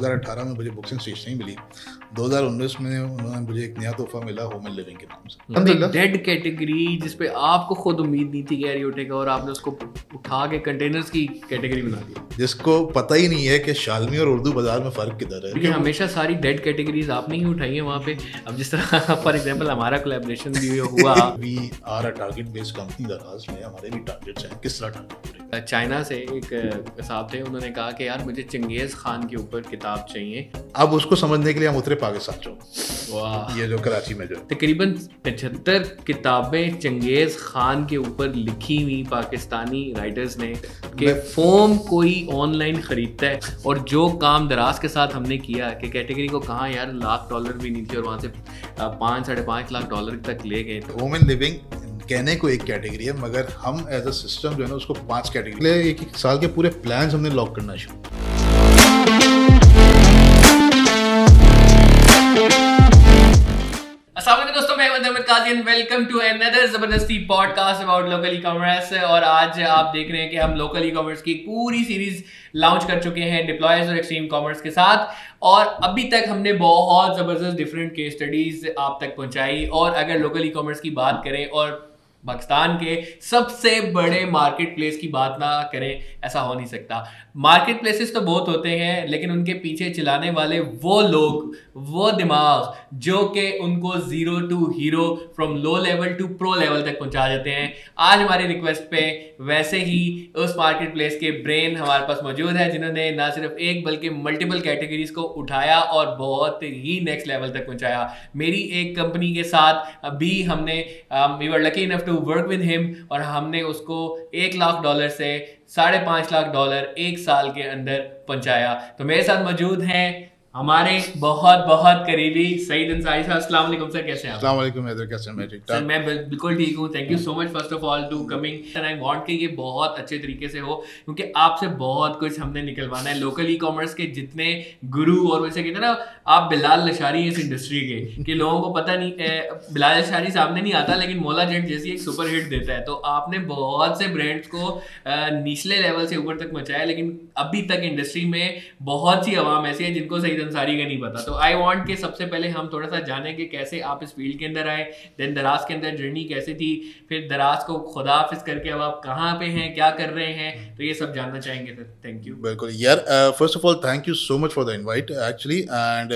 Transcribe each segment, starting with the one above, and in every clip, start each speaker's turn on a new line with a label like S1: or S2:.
S1: 2018 में मुझे books stage नहीं मिली। 2019 में उन्होंने मुझे एक नया तोहफा मिला होम एंड लिविंग के नाम से।
S2: डेड कैटेगरी जिस पे आपको खुद उम्मीद नहीं थी कि यार उठेगा और आपने उसको उठा के कंटेनर्स की कैटेगरी बना दी।
S1: जिसको पता ही नहीं है कि शालमी और उर्दू बाज़ार में फ़र्क किधर है।
S2: क्योंकि हमेशा सारी डेड कैटेगरीज आपने ही उठाई है वहाँ पे। अब जिस तरह फॉर एग्जांपल हमारा कोलैबोरेशन भी हुआ
S1: we are a target based company Daraz में हमारे भी टारगेट्स हैं। किस तरह टारगेट
S2: चाइना से एक साहब थे उन्होंने कहा कि यार मुझे चंगेज़ खान के ऊपर किताब चाहिए।
S1: अब उसको समझने के लिए हम उतरे पाकिस्तान। चो वाह। ये जो कराची में जो
S2: तकरीबन पचहत्तर किताबें चंगेज़ खान के ऊपर लिखी हुई पाकिस्तानी राइटर्स ने कि फोम कोई ऑनलाइन खरीदता है और जो काम दराज के साथ हमने किया कि कैटेगरी को कहाँ यार लाख डॉलर भी नहीं थी और वहाँ से पाँच साढ़े पाँच लाख डॉलर तक ले गए
S1: होम एंड लिविंग कहने को एक कैटेगरी है मगर हम एज अ सिस्टम जो है ना उसको पाँच कैटेगरी एक एक साल के पूरे प्लान हमने लॉक करना शुरू
S2: वेलकम टू अनदर ज़बरदस्ती podcast about local e commerce और आज आप देख रहे हैं कि हम लोकल ई कॉमर्स की पूरी सीरीज़ लॉन्च कर चुके हैं डिप्लॉयर्स और एक्सट्रीम कॉमर्स के साथ और अभी तक हमने बहुत ज़बरदस्त डिफरेंट केस स्टडीज़ आप तक पहुंचाई और अगर लोकल ई कॉमर्स की बात करें और पाकिस्तान के सबसे बड़े मार्केट प्लेस की बात ना करें, ऐसा हो नहीं सकता। मार्केट प्लेसेस तो बहुत होते हैं, लेकिन उनके पीछे चलाने वाले वो लोग, वो दिमाग, जो कि उनको zero to hero from low level to pro level तक पहुँचा देते हैं। आज हमारी रिक्वेस्ट पे वैसे ही उस मार्केट प्लेस के ब्रेन हमारे पास मौजूद है, जिन्होंने ना सिर्फ़ एक बल्कि मल्टीपल कैटेगरीज को उठाया और बहुत ही नेक्स्ट लेवल तक पहुँचाया। मेरी एक कंपनी के साथ अभी हमने we were lucky enough to work with him और हमने उसको एक लाख डॉलर से साढ़े पाँच लाख डॉलर एक साल के अंदर पहुँचाया। तो मेरे साथ मौजूद हैं हमारे बहुत बहुत करीबी सईद अंसारी साहब अस्सलाम वालेकुम सर कैसे हैं
S1: अस्सलाम वालेकुम हैदर कैसे हैं? मैं ठीक
S2: सर मैं बिल्कुल ठीक हूँ thank you so much first of all to coming and I want कि ये बहुत अच्छे तरीके से हो क्योंकि आपसे बहुत कुछ हमने निकलवाना है लोकल ई कॉमर्स के जितने गुरु और वैसे कहते हैं ना आप बिलाल लशारी इस इंडस्ट्री के कि लोगों को पता नहीं बिलाल लशारी सामने नहीं आता लेकिन मोला जेट जैसी एक सुपर हिट देता है। तो आपने बहुत से ब्रांड्स को निचले लेवल से ऊपर तक मचाया लेकिन अभी तक इंडस्ट्री में बहुत सी आवाम ऐसी है जिनको सही अंसारी का नहीं पता। तो आई वॉन्ट के सबसे पहले हम थोड़ा सा जाने कि कैसे आप इस फ़ील्ड के अंदर आए देन दराज के अंदर जर्नी कैसे थी, फिर दराज को खुदाफिज करके अब आप कहाँ पे हैं, क्या कर रहे हैं तो ये सब जानना चाहेंगे सर। थैंक यू
S1: बिल्कुल। यार first of all thank you so much for the invite actually and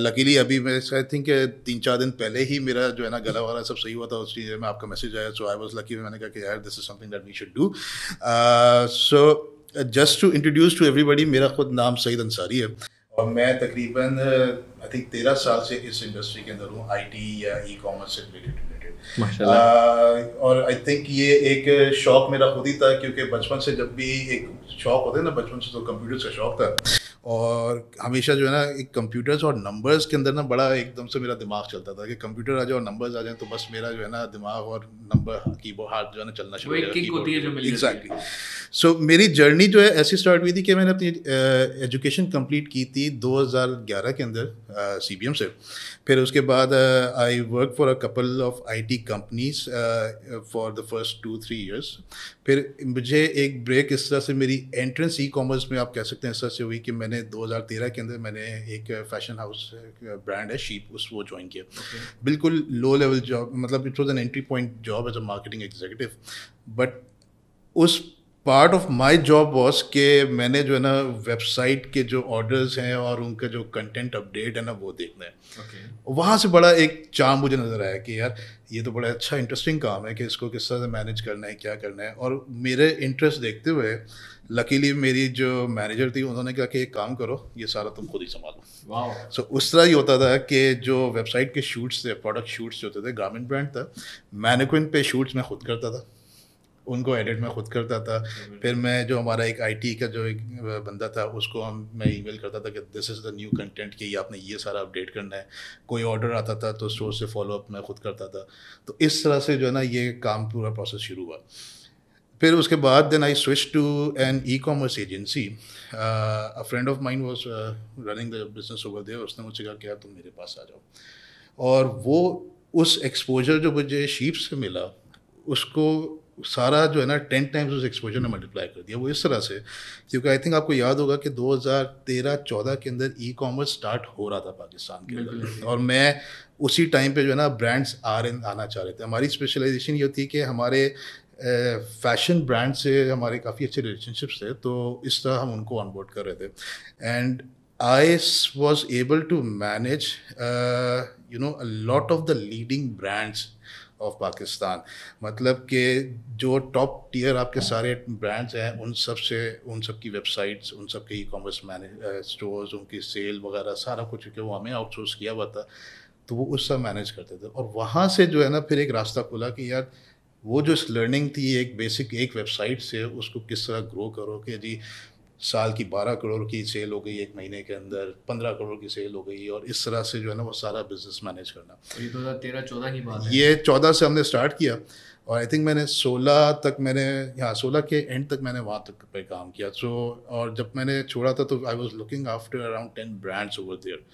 S1: luckily अभी मैं आई थिंक तीन चार दिन पहले ही मेरा जो है ना गला वाला सब सही हुआ था, उस चीज़ में आपका मैसेज आया सो आई वॉज़ लकी मैंने कहा कि यार this is something that we should do so just to introduce to everybody मेरा खुद नाम सईद अंसारी है। और मैं तकरीबन आई थिंक तेरह साल से इस इंडस्ट्री के अंदर हूँ आईटी या ई कॉमर्स से रिलेटेड रिलेटेड और आई थिंक ये एक शौक मेरा खुद ही था क्योंकि बचपन से जब भी एक शौक होता है ना बचपन से तो कंप्यूटर का शौक था। और हमेशा जो है ना एक कंप्यूटर्स और नंबर्स के अंदर ना बड़ा एकदम से मेरा दिमाग चलता था कि कंप्यूटर आ जाए और नंबर्स आ जाए तो बस मेरा जो है ना दिमाग और नंबर कीबोर्ड हाथ जो है ना चलना शुरू एग्जैक्टली सो मेरी जर्नी जो है ऐसी स्टार्ट हुई थी कि मैंने अपनी एजुकेशन कंप्लीट की थी 2011 के अंदर सी बी एम से। फिर उसके बाद I work for a couple of I T companies for the first two three years फिर मुझे एक ब्रेक इस तरह से मेरी एंट्रेंस ई कॉमर्स में आप कह सकते हैं इस तरह से हुई कि मैंने 2013 के अंदर मैंने एक फ़ैशन हाउस ब्रांड है शीप उस वो ज्वाइन किया okay. बिल्कुल लो लेवल जॉब मतलब it was an entry point job as a marketing executive but उस part of my job was के मैंने जो है ना वेबसाइट के जो ऑर्डर्स हैं और उनका जो कंटेंट अपडेट है ना वो देखना है okay. वहाँ से बड़ा एक चाम मुझे नज़र आया कि यार ये तो बड़ा अच्छा इंटरेस्टिंग काम है कि इसको किस तरह से मैनेज करना है क्या करना है और मेरे इंटरेस्ट देखते हुए लकीली मेरी जो मैनेजर थी उन्होंने कहा कि एक काम करो ये सारा तुम खुद ही संभालो। सो so, उस तरह ही होता था कि जो वेबसाइट के शूट्स थे प्रोडक्ट शूट्स जो होते थे ग्रामीण ब्रांड था मैनिक्विन पे शूट्स मैं खुद करता था। उनको एडिट मैं खुद करता था। फिर मैं जो हमारा एक आईटी का जो एक बंदा था उसको हम मैं ईमेल करता था कि this is the new content कि आपने ये सारा अपडेट करना है। कोई ऑर्डर आता था तो स्टोर से फॉलो अप मैं खुद करता था। तो इस तरह से जो है ना ये काम पूरा प्रोसेस शुरू हुआ। फिर उसके बाद then I switch to an e commerce agency a friend of mine was running the business over there उसने मुझसे कहा कि यार तुम मेरे पास आ जाओ? और वो उस एक्सपोजर जो मुझे शीप से मिला उसको सारा जो है ना टेन टाइम्स उस एक्सपोजर ने मल्टीप्लाई कर दिया। वो इस तरह से क्योंकि आई थिंक आपको याद होगा कि 2013-14 के अंदर ई कॉमर्स स्टार्ट हो रहा था पाकिस्तान के अंदर। और मैं उसी टाइम पे जो है ना ब्रांड्स आ रहे आना चाह रहे थे। हमारी स्पेशलाइजेशन ये होती है कि हमारे फ़ैशन ब्रांड से हमारे काफ़ी अच्छे रिलेशनशिप्स थे तो इस तरह हम उनको ऑनबोर्ड कर रहे थे। And I was able to manage you know lot of the leading brands of Pakistan मतलब कि जो टॉप टीयर आपके सारे ब्रांड्स हैं, उन सबसे, उन सब की वेबसाइट्स उन सब के ई कॉमर्स मैनेज स्टोर्स उनकी सेल वगैरह, सारा कुछ क्योंकि वो हमें आउटसोर्स किया हुआ था तो वो उस सब मैनेज करते थे। और वहाँ से जो है ना, फिर एक रास्ता खुला कि यार वो जो लर्निंग थी एक बेसिक एक वेबसाइट से उसको किस तरह ग्रो करो कि जी साल की बारह करोड़ की सेल हो गई एक महीने के अंदर पंद्रह करोड़ की सेल हो गई और इस तरह से जो है ना वो सारा बिज़नेस मैनेज करना।
S2: ये दो हज़ार तेरह चौदह की बात है।
S1: ये चौदह से हमने स्टार्ट किया और आई थिंक मैंने सोलह तक मैंने यहाँ सोलह के एंड तक मैंने वहाँ तक पे काम किया। सो so, और जब मैंने छोड़ा था तो I was looking after around ten brands over there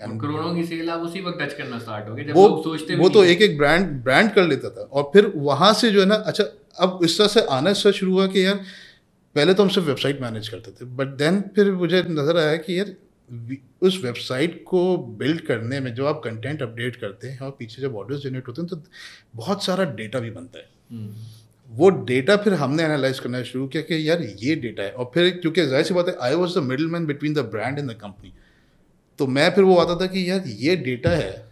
S2: करोड़ों की सेल आप उसी वक्त टच करना स्टार्ट हो गए जब
S1: वो
S2: लोग सोचते
S1: वो तो एक एक ब्रांड ब्रांड कर लेता था। और फिर वहाँ से जो है ना अच्छा अब इस तरह से आना इससे शुरू हुआ कि यार पहले तो हम सिर्फ़ वेबसाइट मैनेज करते थे बट देन फिर मुझे नज़र आया कि यार उस वेबसाइट को बिल्ड करने में जब आप कंटेंट अपडेट करते हैं और पीछे जब ऑर्डर्स जनरेट होते हैं तो बहुत सारा डेटा भी बनता है। हम्म। वो डेटा फिर हमने एनालाइज करना शुरू किया कि यार ये डेटा है। और फिर क्योंकि ज़ाहिर सी बात है I was the middle man between the brand and the company तो मैं फिर वो आता था कि यार ये डेटा है,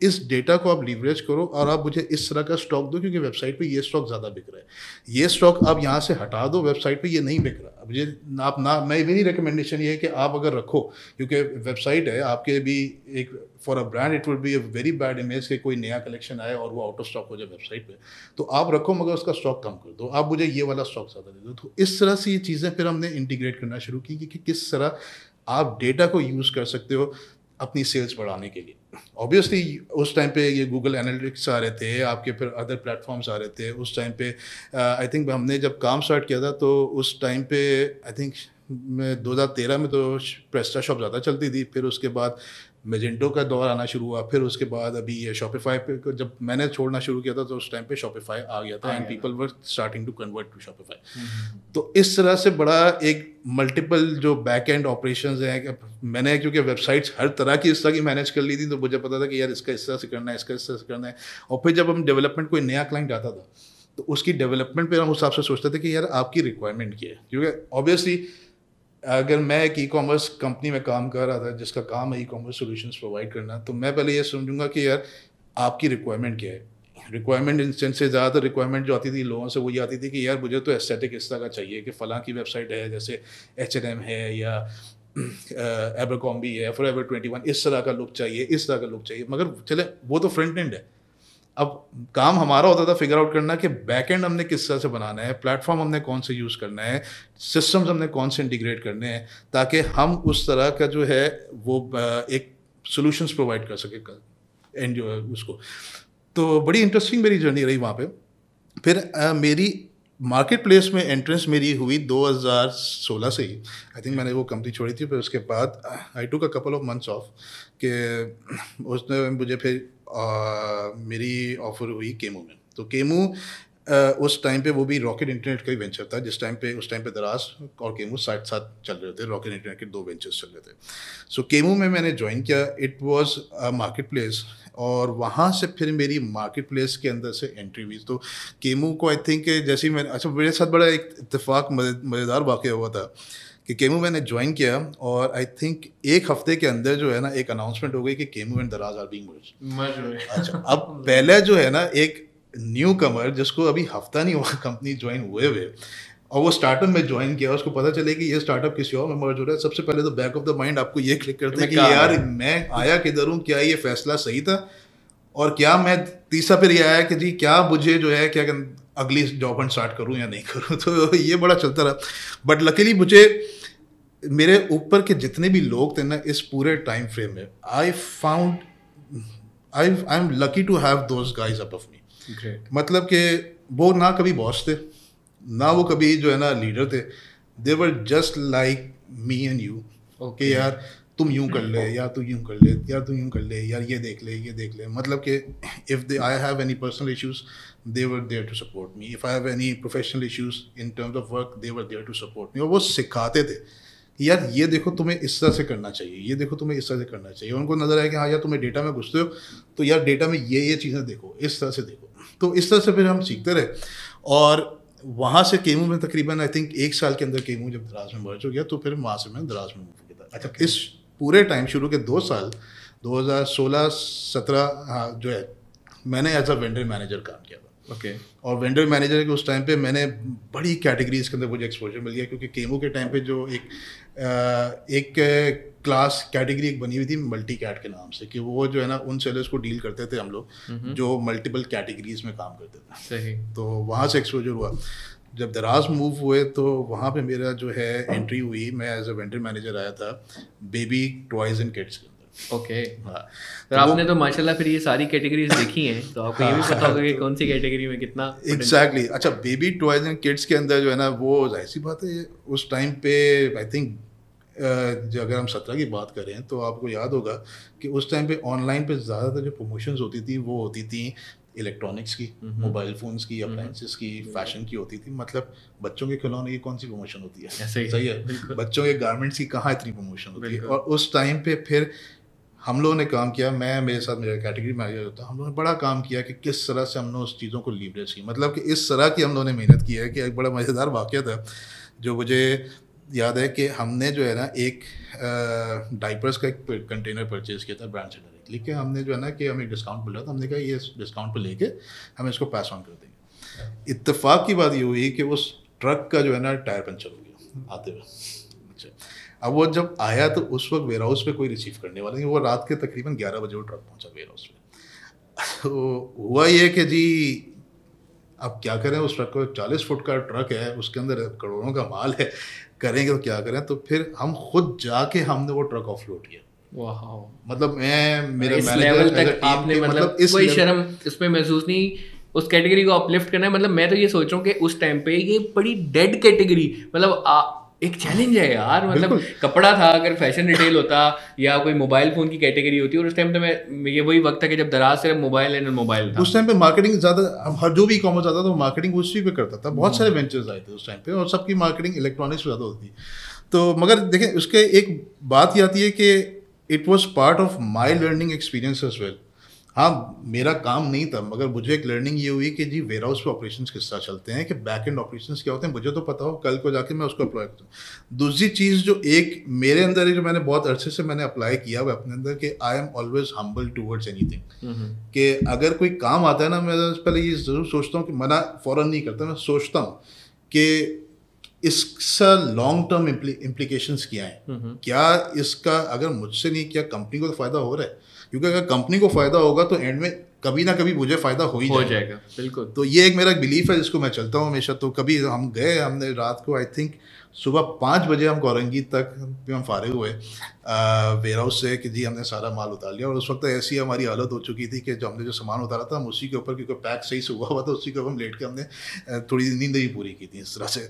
S1: इस डेटा को आप लीवरेज करो और आप मुझे इस तरह का स्टॉक दो क्योंकि वेबसाइट पे ये स्टॉक ज़्यादा बिक रहा है। ये स्टॉक आप यहाँ से हटा दो वेबसाइट पे ये नहीं बिक रहा। अब ये आप ना, मैं मेरी रिकमेंडेशन ये है कि आप अगर रखो, क्योंकि वेबसाइट है, आपके भी एक for a brand it would be a very bad image के कोई नया कलेक्शन आए और वो आउट ऑफ़ स्टॉक हो जाए वेबसाइट पे। तो आप रखो मगर उसका स्टॉक कम कर दो। आप मुझे ये वाला स्टॉक ज़्यादा दे दो। तो इस तरह से ये चीज़ें फिर हमने इंटीग्रेट करना शुरू की कि किस तरह आप डेटा को यूज़ कर सकते हो अपनी सेल्स बढ़ाने के लिए। ऑब्वियसली उस टाइम पे ये गूगल एनालिटिक्स आ रहे थे, आपके फिर अदर प्लेटफॉर्म्स आ रहे थे, उस टाइम पे आई थिंक हमने जब काम स्टार्ट किया था तो उस टाइम पे आई थिंक मैं 2013 में तो प्रेस्टा शॉप ज़्यादा चलती थी, फिर उसके बाद मेजेंटो का दौर आना शुरू हुआ फिर उसके बाद अभी ये शॉपिफाई पे जब मैंने छोड़ना शुरू किया था तो उस टाइम पे शॉपिफाई आ गया था and people were starting to convert to Shopify तो इस तरह से बड़ा एक मल्टीपल जो बैक एंड ऑपरेशन हैं मैंने क्योंकि वेबसाइट्स हर तरह की इस तरह की मैनेज कर ली थी तो मुझे पता था कि यार इसका इस तरह से करना है इसका इस तरह से करना है। और फिर जब हम डेवलपमेंट कोई नया क्लाइंट आता था तो उसकी डेवलपमेंट पर हम उस हिसाब से सोचते थे कि यार आपकी रिक्वायरमेंट क्या है? क्योंकि ऑब्वियसली अगर मैं एक ई कॉमर्स कंपनी में काम कर रहा था, जिसका काम है ई कॉमर्स सोल्यूशन प्रोवाइड करना तो मैं पहले ये समझूँगा कि यार, आपकी रिक्वायरमेंट क्या है? रिक्वायरमेंट इंस्टेंट से ज़्यादातर रिक्वायरमेंट जो आती थी लोगों से, वही आती थी कि यार, मुझे तो एस्थेटिक इस तरह का चाहिए कि फ़लाँ की वेबसाइट है, जैसे एच एन एम है या एबरकॉम्बी है फॉर एवर ट्वेंटी वन इस तरह का लुक चाहिए, इस तरह का लुक चाहिए। मगर, चले, वो तो फ्रंट एंड है। अब काम हमारा होता था फिगर आउट करना कि बैक एंड हमने किस तरह से बनाना है प्लेटफॉर्म हमने कौन से यूज़ करना है सिस्टम्स हमने कौन से इंटीग्रेट करने हैं ताकि हम उस तरह का जो है वो एक सोल्यूशंस प्रोवाइड कर सके एंड उसको। तो बड़ी इंटरेस्टिंग मेरी जर्नी रही वहाँ पे। फिर आ, मेरी मार्केट प्लेस में एंट्रेंस मेरी हुई 2016 से ही। आई थिंक मैंने वो कंपनी छोड़ी थी फिर उसके बाद आई टू का कपल ऑफ़ मंथ्स ऑफ़ कि उसने मुझे फिर मेरी ऑफ़र हुई केमू में। तो केमू उस टाइम पे वो भी रॉकेट इंटरनेट का ही वेंचर था जिस टाइम पे उस टाइम पे दराज और केमू साथ साथ चल रहे थे रॉकेट इंटरनेट के दो वेंचर्स चल रहे थे। सो so, केमू में मैंने ज्वाइन किया इट वाज मार्केट प्लेस और वहाँ से फिर मेरी मार्केट प्लेस के अंदर से एंट्री हुई। तो केमू को आई थिंक जैसे ही मैंने अच्छा मेरे साथ बड़ा एक इतफाक़ मज़ेदार वाक़ हुआ था। कि केमू मैंने ज्वाइन किया और आई थिंक एक हफ़्ते के अंदर जो है ना एक अनाउंसमेंट हो गई कि Kaymu and Daraz are being merge अच्छा अब पहले जो है ना एक न्यू कमर जिसको अभी हफ़्ता नहीं हुआ कंपनी ज्वाइन हुए हुए और वो स्टार्टअप में ज्वाइन किया उसको पता चले कि ये स्टार्टअप किसी और में मर्ज हो रहा है। सबसे पहले तो बैक ऑफ़ द माइंड आपको ये क्लिक करते हैं कि यार मैं आया किधर हूँ? क्या ये फैसला सही था? और क्या मैं तीसरा फिर ये आया कि जी क्या मुझे जो है क्या अगली जॉब हंट स्टार्ट करूँ या नहीं करूँ? तो ये बड़ा चलता रहा। बट लकीली मुझे मेरे ऊपर के जितने भी लोग थे ना इस पूरे टाइम फ्रेम में I found I I am lucky to have those guys up me मतलब कि वो ना कभी बॉस थे ना वो कभी जो है ना लीडर थे. They were just like me and you okay यार तुम यूँ कर ले या तू यूँ कर ले यार तू यूँ कर ले यार ये देख ले ये देख ले. मतलब कि if they I have any personal issues they were there to support me if I have any professional issues in terms of work they were there to support me और वो सिखाते थे. यार ये देखो तुम्हें इस तरह से करना चाहिए ये देखो तुम्हें इस तरह से करना चाहिए। उनको नज़र आया कि हाँ यार तुम्हें डेटा में घुसते हो तो यार डेटा में ये ये चीज़ें देखो इस तरह से देखो। तो इस तरह से फिर हम सीखते रहे। और वहाँ से केमू में तकरीबन आई थिंक एक साल के अंदर केमू जब दराज में मर्ज हो गया तो फिर वहाँ से मैं दराज में मूव किया था। अच्छा इस पूरे टाइम शुरू के दो साल 2016 17 हाँ जो है मैंने एज अ वेंडर मैनेजर काम किया
S2: ओके
S1: और वेंडर मैनेजर के उस टाइम पे मैंने बड़ी कैटेगरीज के अंदर मुझे एक्सपोजर मिल गया क्योंकि केमो के टाइम पे जो एक एक क्लास कैटेगरी एक बनी हुई थी मल्टी कैट के नाम से कि वो जो है ना उन सेलर्स को डील करते थे हम लोग जो मल्टीपल कैटेगरीज में काम करते थे।
S2: सही।
S1: तो वहाँ से एक्सपोजर हुआ। जब दराज मूव हुए तो वहाँ पे मेरा जो है एंट्री हुई। मैं एज अ वेंडर मैनेजर आया था बेबी टॉयज एंड किड्स के।
S2: ओके
S1: हाँ।
S2: तो आपने तो माशाल्लाह फिर ये सारी कैटेगरीज देखी हैं तो आपको ये भी पता होगा कि कौन सी कैटेगरी में कितना
S1: एग्जैक्टली exactly. अच्छा बेबी टॉयज एंड किड्स के अंदर जो है ना वो ज़ाहिर सी बात है उस टाइम पे आई थिंक जो अगर हम सत्रह की बात करें तो आपको याद होगा कि उस टाइम पे ऑनलाइन पे ज़्यादातर जो प्रमोशंस होती थी वो होती थी इलेक्ट्रॉनिक्स की मोबाइल फोन्स की अप्लाइंसेस की फ़ैशन की होती थी। मतलब बच्चों के खिलौने की कौन सी प्रमोशन होती है?
S2: सही
S1: है? बच्चों के गारमेंट्स की कहाँ इतनी प्रमोशन होती है? और उस टाइम पे फिर हम लोगों ने काम किया, मैं, मेरे साथ मेरा कैटेगरी मैनेजर होता हम लोगों ने बड़ा काम किया कि किस तरह से हमने उस चीज़ों को लीवरेज की मतलब कि इस तरह की हम लोगों ने मेहनत की है कि एक बड़ा मज़ेदार वाक़ था, जो मुझे याद है कि हमने जो है ना एक डाइपर्स का एक कंटेनर परचेज़ किया था ब्रांड से डायरेक्टली कि हमने जो है ना कि हमें डिस्काउंट मिल रहा था, हमने कहा ये डिस्काउंट पर लेके हम इसको पास ऑन कर देंगे। इतफाक़ की बात ये हुई कि उस ट्रक का जो है ना टायर पंचर हो गया, आते हुए। अच्छा। अब वो जब आया तो उस वक्त वेयर हाउस पे कोई रिसीव करने वाला नहीं वो रात के तकरीबन ग्यारह बजे वो ट्रक पहुँचा वेयर हाउस पे तो हुआ ये कि जी अब क्या करें उस ट्रक को चालीस फुट का ट्रक है उसके अंदर करोड़ों का माल है करेंगे तो क्या करें? तो फिर हम खुद जाके हमने वो ट्रक ऑफ़ लोड किया मतलब मैं मेरे
S2: इस लेवल तक आपने मतलब, मतलब इस कोई शर्म इसमें महसूस नहीं उस कैटेगरी को अपलिफ्ट करना है। मतलब मैं तो ये सोच रहा हूँ कि उस टाइम पे ये बड़ी डेड कैटेगरी मतलब एक चैलेंज है यार मतलब कपड़ा था अगर फ़ैशन रिटेल होता या कोई मोबाइल फ़ोन की कैटेगरी होती और उस टाइम तो मैं ये वही वक्त था कि जब दराज सिर्फ़ मोबाइल एंड मोबाइल था।
S1: उस टाइम पे मार्केटिंग ज़्यादा हर जो भी कॉमर्स आता था वो मार्केटिंग उसी पे करता था। बहुत सारे वेंचर्स आए थे उस टाइम पे और सबकी मार्केटिंग इलेक्ट्रॉनिक्स ज़्यादा होती तो मगर देखें उसके एक बात ये आती है कि it was part of my learning experience as well हाँ मेरा काम नहीं था मगर मुझे एक लर्निंग ये हुई कि जी वेयर हाउस पे ऑपरेशन किस तरह चलते हैं कि बैक एंड ऑपरेशन क्या होते हैं मुझे तो पता हो कल को जाके मैं उसको अप्लाई करता दूसरी चीज़ जो एक मेरे अंदर जो मैंने बहुत अरसे से मैंने अप्लाई किया हुआ अपने अंदर कि I am always humble towards any thing कि अगर कोई काम आता है ना मैं पहले ये ज़रूर सोचता हूँ कि मना फ़ौरन नहीं करता मैं सोचता हूँ कि इसका लॉन्ग टर्म इम्प्लीकेशंस क्या है? क्या इसका अगर मुझसे नहीं किया कंपनी को तो फ़ायदा हो रहा है? क्योंकि अगर कंपनी को फ़ायदा होगा तो एंड में कभी ना कभी मुझे फ़ायदा हो ही
S2: हो जाएगा। बिल्कुल।
S1: तो ये एक मेरा बिलीफ है जिसको मैं चलता हूँ हमेशा। तो कभी हम गए हमने रात को आई थिंक सुबह पाँच बजे हम गौरंगी तक हम फारिग हुए। वेयर हाउस से कि जी हमने सारा माल उतार लिया। और उस वक्त ऐसी हमारी हालत हो चुकी थी कि जो हमने जो सामान उतारा था हम उसी के ऊपर क्योंकि पैक सही से हुआ हुआ था उसी के ऊपर हम लेट के हमने थोड़ी नींद ही पूरी की थी इस तरह से।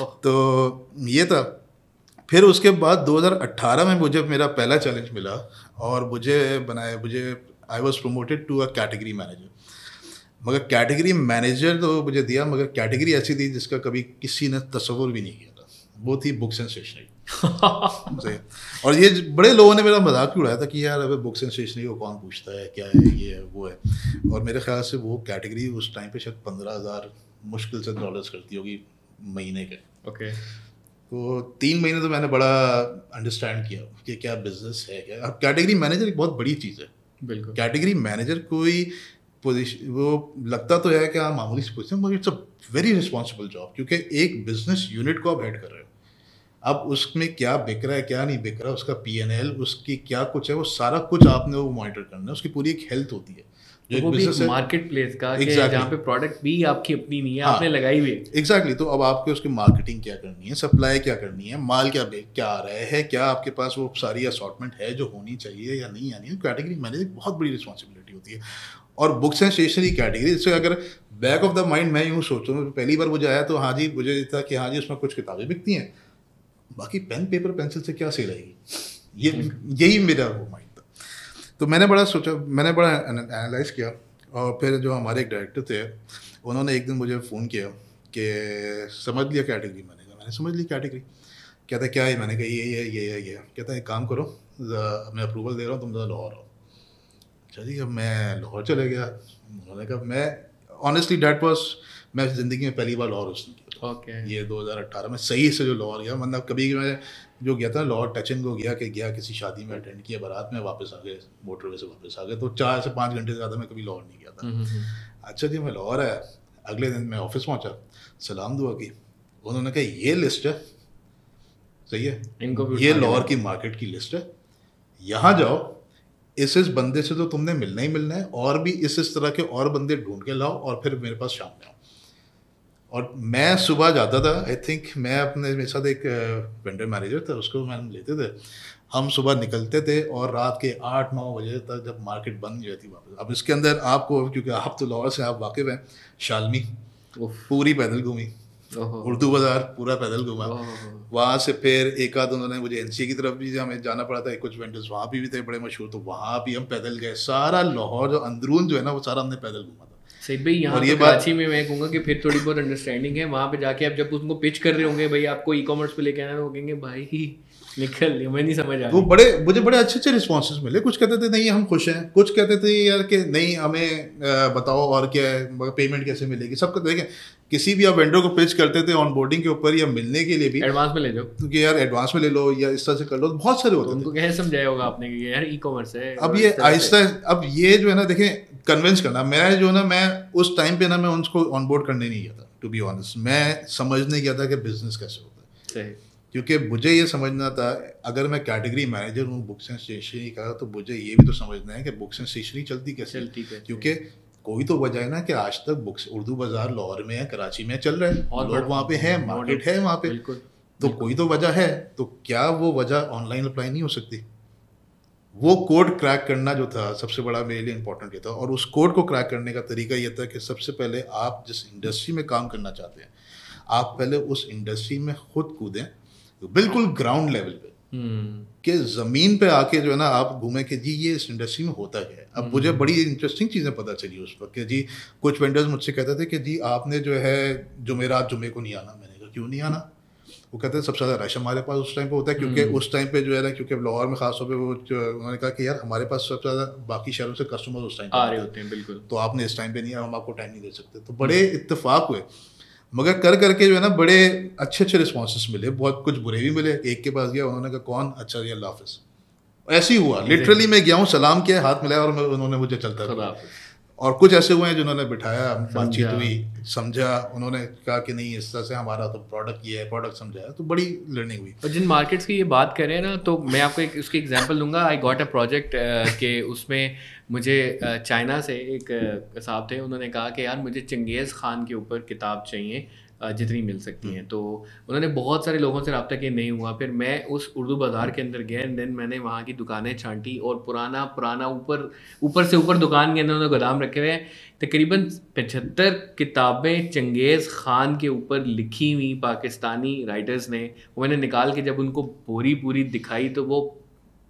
S1: तो ये था। फिर उसके बाद 2018 में मुझे मेरा पहला चैलेंज मिला। और मुझे बनाया मुझे I was promoted to a category manager मगर कैटेगरी मैनेजर तो मुझे दिया मगर कैटेगरी ऐसी थी जिसका कभी किसी ने तस्वुर भी नहीं किया था। वो थी बुक्स एंड स्टेशनरी और ये बड़े लोगों ने मेरा मज़ाक भी उड़ाया था कि यार अभी बुक्स एंड स्टेशनरी को कौन पूछता है क्या है ये है वो है। और मेरे ख्याल से वो कैटेगरी उस टाइम पे शायद पंद्रह हज़ार मुश्किल से डॉलर्स करती होगी महीने के।
S2: Okay okay.
S1: तो तीन महीने तो मैंने बड़ा अंडरस्टैंड किया कि क्या बिज़नेस है क्या। अब कैटेगरी मैनेजर एक बहुत बड़ी चीज़ है।
S2: बिल्कुल।
S1: कैटेगरी मैनेजर कोई पोजिशन वो लगता तो है कि आप मामूली सी पोजिशन मगर it's a very responsible job क्योंकि एक बिज़नेस यूनिट को आप हेड कर रहे हो। अब उसमें क्या बिक रहा है क्या नहीं बिक रहा उसका पी एन एल उसकी क्या कुछ है वो सारा कुछ आपने वो मॉनिटर करना है उसकी पूरी एक हेल्थ होती है।
S2: जो वो भी मार्केट प्लेस का exactly. जहाँ पे प्रोडक्ट भी आपकी अपनी नहीं है हाँ, आपने लगाई हुई
S1: एग्जैक्टली तो अब आपके उसकी मार्केटिंग क्या करनी है सप्लाई क्या करनी है माल क्या क्या आ रहा है क्या आपके पास वो सारी असॉटमेंट है जो होनी चाहिए या नहीं आनी है कैटेगरी मैनेज बहुत बड़ी रिस्पॉन्सिबिलिटी होती है। और बुक्स एंड स्टेशनरी कैटेगरी जैसे अगर बैक ऑफ़ द माइंड मैं यूँ सोचता हूँ पहली बार मुझे आया तो हाँ जी मुझे था कि हाँ जी उसमें कुछ किताबें बिकती हैं। बाकी पेन पेपर पेंसिल से क्या सेल आएगी? ये यही मेरा वो तो मैंने बड़ा सोचा, मैंने बड़ा एनालाइज किया और फिर जो हमारे एक डायरेक्टर थे, उन्होंने एक दिन मुझे फ़ोन किया कि समझ लिया कैटेगरी मैंने कहा, मैंने समझ ली कैटेगरी कहता क्या है? मैंने कहा, ये ये ये ये ये। कहता है, एक काम करो मैं अप्रूवल दे रहा हूँ, तुम ज़रा लाहौर आओ। चलिए अब मैं लाहौर चले गया। उन्होंने कहा, मैं ऑनेस्टली डैट वॉज़ मैं ज़िंदगी में पहली बार लाहौर उसने किया।
S2: ओके
S1: ये 2018 में सही से जो लाहौर गया मतलब कभी मैं जो गया था लाहौर टचिंग को गया कि गया किसी शादी में अटेंड किया बारात में वापस आ गए मोटरवे से वापस आ गए तो चार से पाँच घंटे से ज़्यादा मैं कभी लाहौर नहीं गया था। अच्छा जी मैं लाहौर आया अगले दिन मैं ऑफ़िस पहुँचा सलाम दुआ की उन्होंने कहा ये लिस्ट है सही है?
S2: इनको
S1: ये लाहौर की मार्केट की लिस्ट है यहाँ जाओ इस इस बंदे से तो तुमने मिलना ही मिलना है और भी इस इस तरह के और बंदे ढूंढ के लाओ और फिर मेरे पास शाम में आओ। और मैं सुबह जाता था आई थिंक मैं अपने मेरे साथ एक वेंडर मैनेजर था उसको मैंने लेते थे। हम सुबह निकलते थे और रात के आठ नौ बजे तक जब मार्केट बंद हो जाती वापस। अब इसके अंदर आपको क्योंकि आप तो लाहौर से आप वाकिफ़ हैं शालमी पूरी पैदल घूमी। उर्दू बाज़ार पूरा पैदल घूमा। वहाँ से फिर एक आध उन्होंने मुझे एनसी की तरफ़ भी हमें जाना पड़ा था कुछ वेंडर्स वहाँ भी, भी थे बड़े मशहूर तो वहाँ भी हम पैदल गए। सारा लाहौर जो अंदरून जो है ना वो सारा हमने पैदल घूमा
S2: सही भाई यहाँ
S1: ये
S2: तो
S1: बात-
S2: कराची में मैं कहूँगा कि फिर थोड़ी बहुत अंडरस्टैंडिंग है। वहाँ पे जाके आप जब उनको पिच कर रहे होंगे भाई आपको ई कॉमर्स पे लेके आना है, वो कहेंगे भाई निकल हमें नहीं समझ आ
S1: वो बड़े मुझे बड़े अच्छे अच्छे रिस्पॉन्सेज मिले। कुछ कहते थे नहीं हम खुश हैं। कुछ कहते थे यार कि नहीं हमें बताओ और क्या है पेमेंट कैसे मिलेगी? सबको देखें किसी भी आप वेंडर को पिच करते थे ऑन बोर्डिंग के ऊपर या मिलने के लिए भी
S2: एडवांस में ले जाओ।
S1: कि यार एडवांस में ले लो या इस तरह से कर लो बहुत सारे
S2: तो
S1: होते
S2: उनको कैसे समझाया होगा आपने कि यार ई कॉमर्स है
S1: अब ये आहिस्ता अब ये जो है ना देखें कन्विंस करना। मैं जो ना मैं उस टाइम पे ना मैं उनको ऑन बोर्ड करने नहीं गया था टू बी ऑनेस्ट मैं समझने गया था कि बिज़नेस कैसे होता है। क्योंकि मुझे ये समझना था अगर मैं कैटेगरी मैनेजर हूँ बुक्स एंड स्टेशनरी का तो मुझे ये भी तो समझना है कि बुक्स एंड स्टेशनरी चलती कैसे
S2: चलती
S1: क्योंकि कोई तो वजह है ना कि आज तक बुक्स उर्दू बाज़ार लाहौर में है कराची में चल रहा है।
S2: और
S1: लोग वहाँ पे है मार्केट है वहाँ पे। तो कोई तो वजह है तो क्या वो वजह ऑनलाइन अप्लाई नहीं हो सकती? वो कोड क्रैक करना जो था सबसे बड़ा मेरे लिए इंपॉर्टेंट ये था और उस कोड को क्रैक करने का तरीका ये था कि सबसे पहले आप जिस इंडस्ट्री में काम करना चाहते हैं आप पहले उस इंडस्ट्री में खुद कूदें बिल्कुल ग्राउंड लेवल पे। कि ज़मीन पे आके जो है ना आप घूमे कि जी ये इस इंडस्ट्री में होता है? अब मुझे बड़ी इंटरेस्टिंग चीज़ें पता चली उस वक्त कि जी कुछ वेंडर्स मुझसे कहते थे कि जी आपने जो है जुमेरात जुमे को नहीं आना। मैंने कहा क्यों नहीं आना? वो कहते हैं सबसे ज़्यादा रश हमारे पास उस टाइम पे होता है क्योंकि उस टाइम पे जो है ना क्योंकि लाहौर में खास तौर पे वो उन्होंने कहा कि यार हमारे पास सबसे ज़्यादा बाकी शहरों से कस्टमर उस टाइम
S2: आ रहे होते हैं बिल्कुल।
S1: तो आपने इस टाइम पे नहीं आया हम आपको टाइम नहीं दे सकते। तो बड़े इतफाक हुए। मगर कर करके जो है ना बड़े अच्छे अच्छे रिस्पॉन्स मिले बहुत कुछ बुरे भी मिले। एक के पास गया उन्होंने कहा कौन? अच्छा जी अल्लाह हाफिज़। ऐसे ही हुआ। लिटरली मैं गया हूँ सलाम किया हाथ मिलाया और उन्होंने मुझे चलता। और कुछ ऐसे हुए हैं जिन्होंने बिठाया बातचीत। हुई समझा। उन्होंने कहा कि नहीं इस तरह से हमारा तो प्रोडक्ट ये है प्रोडक्ट समझाया। तो बड़ी लर्निंग हुई।
S2: और जिन मार्केट्स की ये बात कर रहे हैं ना तो मैं आपको एक उसकी एग्जांपल दूँगा। आई गॉट अ प्रोजेक्ट के उसमें मुझे चाइना से एक साहब थे। उन्होंने कहा कि यार मुझे चंगेज़ खान के ऊपर किताब चाहिए। जितनी मिल सकती हैं। तो उन्होंने बहुत सारे लोगों से रबता किया नहीं हुआ। फिर मैं उस उर्दू बाज़ार के अंदर गया एंड देन मैंने वहाँ की दुकानें छांटी और पुराना पुराना ऊपर ऊपर से ऊपर दुकान के अंदर उन्होंने गोदाम रखे हुए हैं। तकरीबन पचहत्तर किताबें चंगेज़ ख़ान के ऊपर लिखी हुई पाकिस्तानी राइटर्स ने। वो मैंने निकाल के जब उनको पूरी पूरी दिखाई तो वो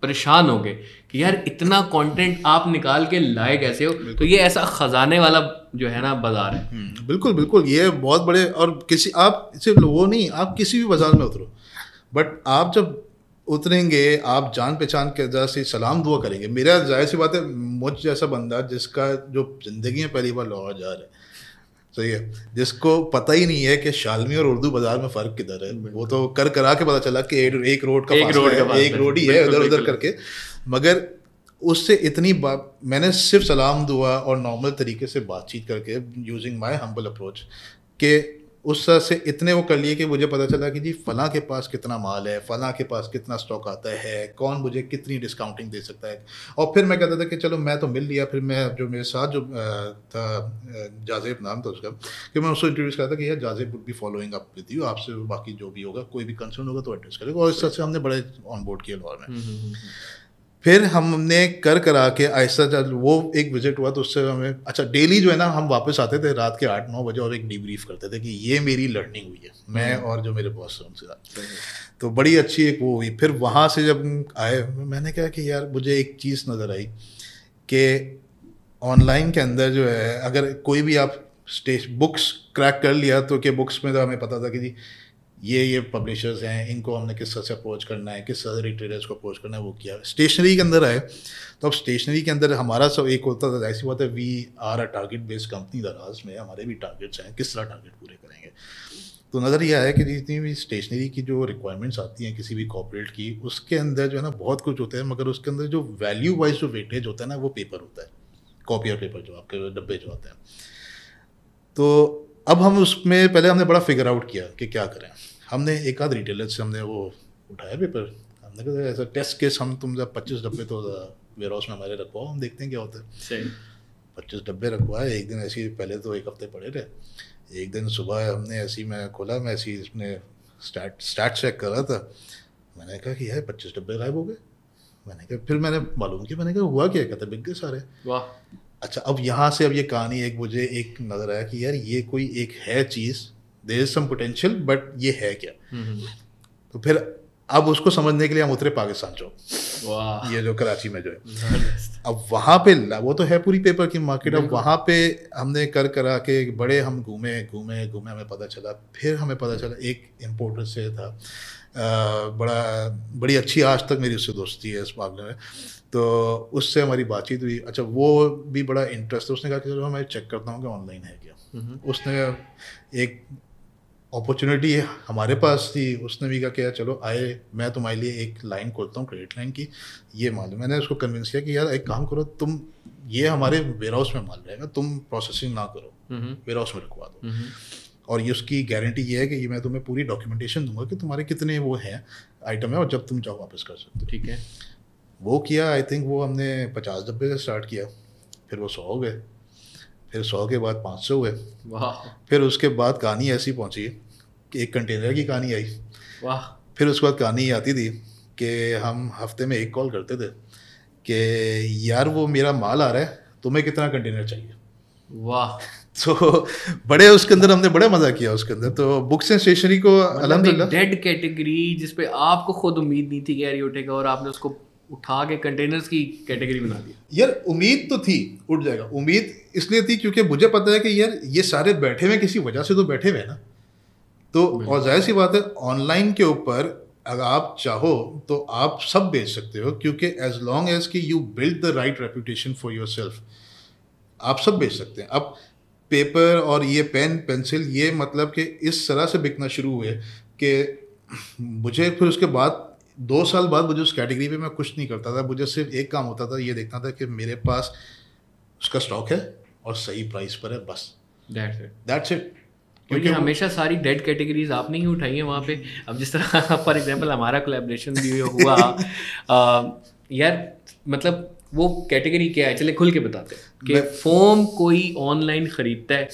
S2: परेशान हो गए कि यार इतना कंटेंट आप निकाल के लाए कैसे हो? तो ये ऐसा ख़जाने वाला जो है ना बाज़ार है।
S1: हम्म, बिल्कुल बिल्कुल ये बहुत बड़े और किसी आप सिर्फ़ वो नहीं आप किसी भी बाज़ार में उतरो। बट आप जब उतरेंगे आप जान पहचान के वजह से सलाम दुआ करेंगे। मेरा ज़ाहिर सी बात है मुझ जैसा बंदा जिसका जो ज़िंदगी में पहली बार लाहौर जा रहा है सही है जिसको पता ही नहीं है कि शालमी और उर्दू बाज़ार में फ़र्क किधर है वो तो कर करा के पता चला कि एक, रोड का
S2: एक रोड का
S1: है, एक रोड ही है उधर उधर करके। मगर उससे इतनी बात मैंने सिर्फ़ सलाम दुआ और नॉर्मल तरीके से बातचीत करके यूजिंग माई हम्बल अप्रोच कि उस से इतने वो कर लिए कि मुझे पता चला कि जी, फलां के पास कितना माल है, फलां के पास कितना स्टॉक आता है, कौन मुझे कितनी डिस्काउंटिंग दे सकता है। और फिर मैं कहता था कि चलो, मैं तो मिल लिया, फिर मैं जो मेरे साथ जो था जाजेब नाम था उसका, कि मैं उसको इंट्रोड्यूस करा था कि यार, जाजेब वुड भी फॉलोइंग अप विद यू आपसे बाकी जो भी होगा, कोई भी कंसर्न होगा तो एड्रेस करेगा। और इस तरह से हमने बड़े ऑन बोर्ड किए लाहौर में। फिर हमने कर करा के ऐसा जब वो एक विज़िट हुआ तो उससे हमें अच्छा डेली जो है ना हम वापस आते थे रात के आठ नौ बजे और एक डीब्रीफ करते थे कि ये मेरी लर्निंग हुई है मैं
S2: हम्म।
S1: और जो मेरे बॉस हैं उनसे तो बड़ी अच्छी एक वो हुई। फिर वहाँ से जब आए मैंने कहा कि यार मुझे एक चीज़ नज़र आई कि ऑनलाइन के अंदर जो है अगर कोई भी आप स्टेज बुक्स क्रैक कर लिया तो कि बुक्स में तो हमें पता था कि जी ये ये पब्लिशर्स हैं, इनको हमने किस तरह से अप्रोच करना है, किस तरह से रिटेलर्स को अप्रोच करना है, वो किया। स्टेशनरी के अंदर आए तो अब स्टेशनरी के अंदर हमारा सब एक होता था, ऐसी बात है we are a target based company Daraz में हमारे भी टारगेट्स हैं, किस तरह टारगेट पूरे करेंगे। तो नज़र ये आया कि जितनी भी स्टेशनरी की जो रिक्वायरमेंट्स आती हैं किसी भी कॉपरेट की, उसके अंदर जो है ना, बहुत कुछ होता है, मगर उसके अंदर जो वैल्यू वाइज जो वेटेज होता है ना, वो पेपर होता है। कॉपी और पेपर जो, आपके डब्बे जो आते हैं। तो अब हम उसमें पहले हमने बड़ा फिगर आउट किया कि क्या करें। हमने एक आध रिटेलर से हमने वो उठाया पेपर हमने कहा ऐसा टेस्ट केस हम तुम जब पच्चीस डब्बे तो वेयर हाउस में हमारे रखवाओ हम देखते हैं क्या होता है। पच्चीस डब्बे रखवाए एक दिन ऐसी पहले तो एक हफ़्ते पड़े थे। एक दिन सुबह हमने ऐसी मैं खोला मैं ऐसी इसमें स्टार्ट स्टार्ट चेक कर रहा था। मैंने कहा कि यार पच्चीस डब्बे गायब हो गए। मैंने कहा फिर मैंने मालूम किया मैंने कहा हुआ क्या कहता बिक गए सारे।
S2: वाह।
S1: अच्छा अब यहाँ से अब ये कहानी एक मुझे एक नज़र आया कि यार ये कोई एक है चीज़ there is some potential but ये है क्या? तो फिर अब उसको समझने के लिए हम उतरे पाकिस्तान
S2: वाह।
S1: ये जो कराची में जो है। अब वहाँ पे ला- वो तो है पूरी पेपर की मार्केट अब वहाँ पे हमने कर करा के बड़े हम घूमे घूमे घूमे हमें पता चला। फिर हमें पता चला एक इम्पोर्टर से था। अ, बड़ा बड़ी अच्छी आज तक मेरी उससे दोस्ती है इस मामले में। तो उससे हमारी बातचीत हुई। अच्छा वो भी बड़ा इंटरेस्ट उसने कहा कि चलो मैं चेक करता हूँ कि ऑनलाइन है क्या। उसने एक अपॉर्चुनिटी हमारे पास थी उसने भी कहा कि यार चलो आए मैं तुम्हारे लिए एक लाइन खोलता हूँ क्रेडिट लाइन की। ये मालूम मैंने उसको कन्विंस किया कि यार एक काम करो तुम ये हमारे वेयर हाउस में माल रहेगा तुम प्रोसेसिंग ना करो वेयर हाउस में रखवा दो। और ये उसकी गारंटी ये है कि ये मैं तुम्हें पूरी डॉक्यूमेंटेशन दूँगा कि तुम्हारे कितने वो हैं आइटम है और जब तुम चाहो वापस कर सकते हो।
S2: ठीक है।
S1: वो किया आई थिंक वो हमने पचास डब्बे से स्टार्ट किया फिर वो सौ हो गए। फिर सौ के बाद पाँच सौ हुए।
S2: वाह।
S1: फिर उसके बाद कहानी ऐसी पहुँची कि एक कंटेनर की कहानी आई।
S2: वाह।
S1: फिर उसके बाद कहानी आती थी कि हम हफ़्ते में एक कॉल करते थे कि यार वो मेरा माल आ रहा है तुम्हें कितना कंटेनर चाहिए?
S2: वाह।
S1: तो बड़े उसके अंदर हमने बड़ा मज़ा किया उसके अंदर। तो बुक्स एंड स्टेशनरी को अलहमदिल्ला।
S2: डेड कैटेगरी जिस पे आपको खुद उम्मीद नहीं थी कि यार ये उठेगा और आपने उसको उठा के कंटेनर्स की कैटेगरी बना दी
S1: यार उम्मीद तो थी उठ जाएगा। उम्मीद इसलिए थी क्योंकि मुझे पता है कि यार ये सारे बैठे हुए किसी वजह से तो बैठे हुए हैं ना। तो और ज़ाहिर सी बात है ऑनलाइन के ऊपर अगर आप चाहो तो आप सब बेच सकते हो क्योंकि एज लॉन्ग एज कि you build the right reputation for yourself आप सब बेच सकते हैं। अब पेपर और ये पेन पेंसिल ये मतलब कि इस तरह से बिकना शुरू हुए कि मुझे फिर उसके बाद दो साल बाद मुझे उस कैटेगरी पे मैं कुछ नहीं करता था मुझे सिर्फ़ एक काम होता था ये देखना था कि मेरे पास उसका स्टॉक है और सही प्राइस पर है बस।
S2: दैट्स इट क्योंकि हमेशा सारी डेड कैटेगरीज आपने ही उठाई है वहाँ पे। अब जिस तरह फॉर एग्जांपल हमारा कोलेब्रेशन भी हुआ आ, यार मतलब वो कैटेगरी क्या है? चले खुल के बताते हैं कि फोम कोई ऑनलाइन खरीदता है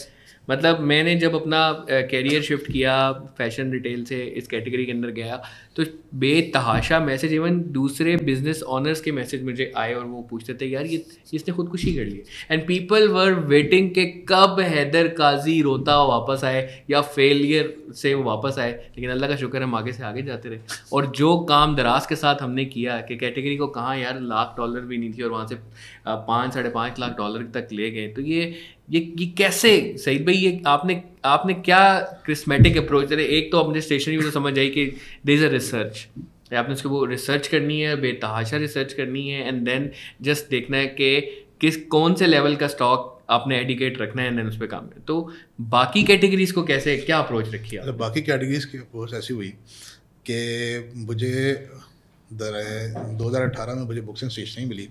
S2: मतलब मैंने जब अपना कैरियर शिफ्ट किया फ़ैशन रिटेल से इस कैटेगरी के अंदर गया तो बेतहाशा मैसेज इवन दूसरे बिज़नेस ऑनर्स के मैसेज मुझे आए और वो पूछते थे, यार, ये, इसने खुदकुशी कर ली एंड पीपल वर वेटिंग के कब हैदर काजी रोता वापस आए या फेलियर से वो वापस आए। लेकिन अल्लाह का शुक्र हम आगे से आगे जाते रहे। और जो काम दराज के साथ हमने किया कि कैटेगरी को कहाँ, यार, लाख डॉलर भी नहीं थी और वहाँ से पाँच, साढ़े पाँच लाख डॉलर तक ले गए। तो ये ये ये कैसे? सईद भाई, ये आपने आपने क्या क्रिस्मेटिक अप्रोच अरे, एक तो अपने स्टेशनरी में तो समझ आई कि दे इज़ अ रिसर्च आपने उसको वो रिसर्च करनी है, बेतहाशा रिसर्च करनी है एंड देन जस्ट देखना है कि किस, कौन से लेवल का स्टॉक आपने एडिकेट रखना है एंड उस पर काम करना तो बाकी कैटेगरीज को कैसे, क्या अप्रोच रखी
S1: मतलब बाकी कैटेगरीज की अप्रोच ऐसी हुई कि मुझे दो हज़ार अठारह में मुझे बुक्स एंड स्टेशनरी मिली।